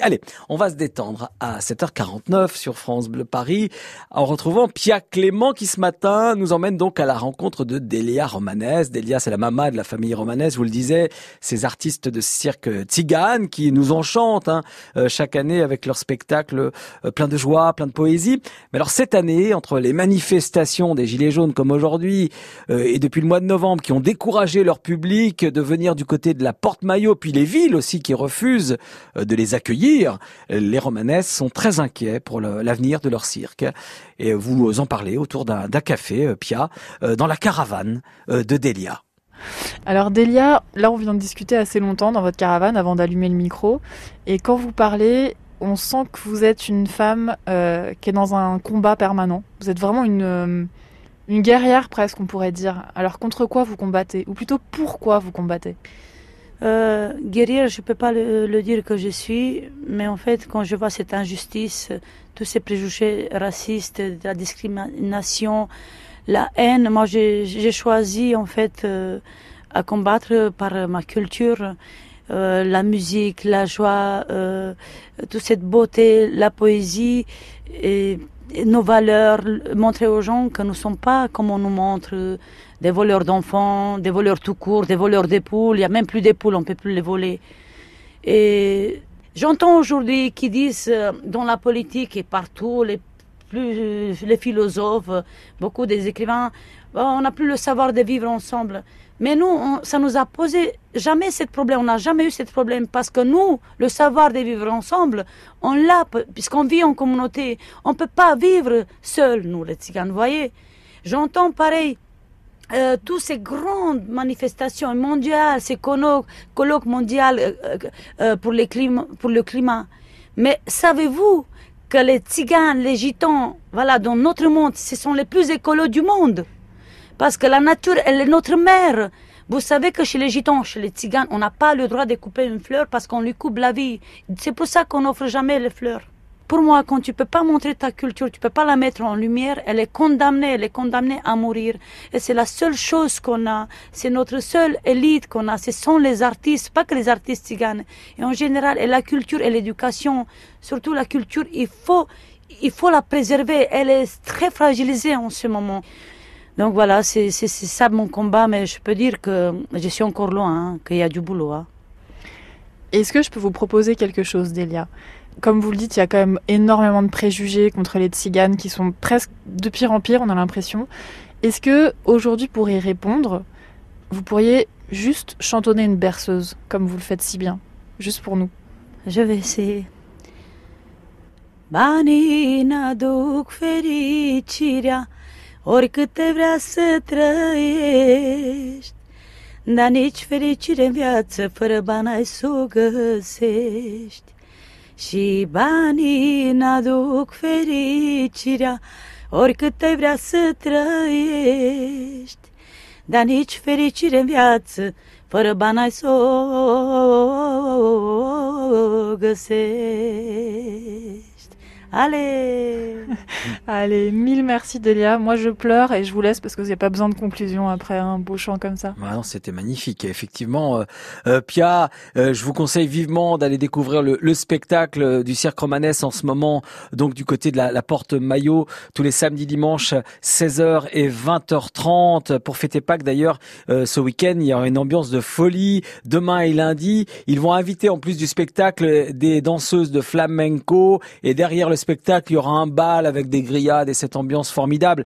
Allez, on va se détendre à 7h49 sur France Bleu Paris en retrouvant Pia Clément qui ce matin nous emmène donc à la rencontre de Delia Romanes. Delia, c'est la maman de la famille Romanes, vous le disiez, ces artistes de cirque tzigane qui nous enchantent hein, euh, chaque année avec leurs spectacles euh, plein de joie, plein de poésie. Mais alors cette année, entre les manifestations des Gilets jaunes comme aujourd'hui euh, et depuis le mois de novembre qui ont découragé leur public de venir du côté de la Porte-Maillot, puis les villes aussi qui refusent de les accueillir, les Romanesses sont très inquiets pour l'avenir de leur cirque. Et vous en parlez autour d'un café, euh, Pia, euh, dans la caravane euh, de Delia. Alors Delia, là on vient de discuter assez longtemps dans votre caravane avant d'allumer le micro. Et quand vous parlez, on sent que vous êtes une femme qui est dans un combat permanent. Vous êtes vraiment une guerrière presque, on pourrait dire. Alors contre quoi vous combattez? Ou plutôt pourquoi vous combattez? Euh, guerrière, je ne peux pas le, dire que je suis, mais en fait, quand je vois cette injustice, tous ces préjugés racistes, la discrimination, la haine, moi j'ai choisi en fait euh, à combattre par ma culture. Euh, la musique, la joie, euh, toute cette beauté, la poésie et, nos valeurs, montrer aux gens que nous ne sommes pas comme on nous montre des voleurs d'enfants, des voleurs tout court, des voleurs de poules. Il n'y a même plus des poules, on ne peut plus les voler. Et j'entends aujourd'hui qui disent euh, dans la politique et partout, les, plus, les philosophes, beaucoup des écrivains, on n'a plus le savoir de vivre ensemble. Mais nous, ça nous a posé jamais ce problème. On n'a jamais eu ce problème parce que nous, le savoir de vivre ensemble, on l'a puisqu'on vit en communauté. On ne peut pas vivre seul, nous, les tziganes. Vous voyez J'entends pareil euh, toutes ces grandes manifestations mondiales, ces colloques, colloques mondiaux euh, euh, pour, pour le climat. Mais savez-vous que les tziganes, les gitans, voilà, dans notre monde, ce sont les plus écolos du monde Parce que la nature, elle est notre mère. Vous savez que chez les gitans, chez les tziganes, on n'a pas le droit de couper une fleur parce qu'on lui coupe la vie. C'est pour ça qu'on n'offre jamais les fleurs. Pour moi, quand tu peux pas montrer ta culture, tu peux pas la mettre en lumière, elle est condamnée, elle est condamnée à mourir. Et c'est la seule chose qu'on a, c'est notre seule élite qu'on a, ce sont les artistes, pas que les artistes tziganes. Et en général, et la culture et l'éducation, surtout la culture, il faut, il faut la préserver. Elle est très fragilisée en ce moment. Donc voilà, c'est ça mon combat, mais je peux dire que je suis encore loin, hein, qu'il y a du boulot. Hein. Est-ce que je peux vous proposer quelque chose, Delia? Comme vous le dites, il y a quand même énormément de préjugés contre les tziganes qui sont presque de pire en pire, on a l'impression. Est-ce que aujourd'hui, pour y répondre, vous pourriez juste chantonner une berceuse, comme vous le faites si bien, juste pour nous Je vais essayer. Banina duc fericirea Oricâte vrea să trăiești Dar nici fericire în viață fără bani ai să o găsești. Și banii n-aduc fericirea, oricât ai vrea să trăiești. Dar nici fericire în viață, fără bani ai să o găsești. Allez Allez, mille merci Delia. Moi je pleure et je vous laisse parce que vous n'avez pas besoin de conclusion après un beau chant comme ça. Ah non, c'était magnifique. Effectivement, euh, euh Pia, euh, je vous conseille vivement d'aller découvrir le, le, spectacle du Cirque Romanès en ce moment, donc du côté de la, la porte Maillot, tous les samedis, dimanches, 16h et 20h30. Pour fêter Pâques d'ailleurs, euh, ce week-end, il y aura une ambiance de folie. Demain et lundi, ils vont inviter en plus du spectacle des danseuses de flamenco et derrière le spectacle, il y aura un bal avec des grillades et cette ambiance formidable.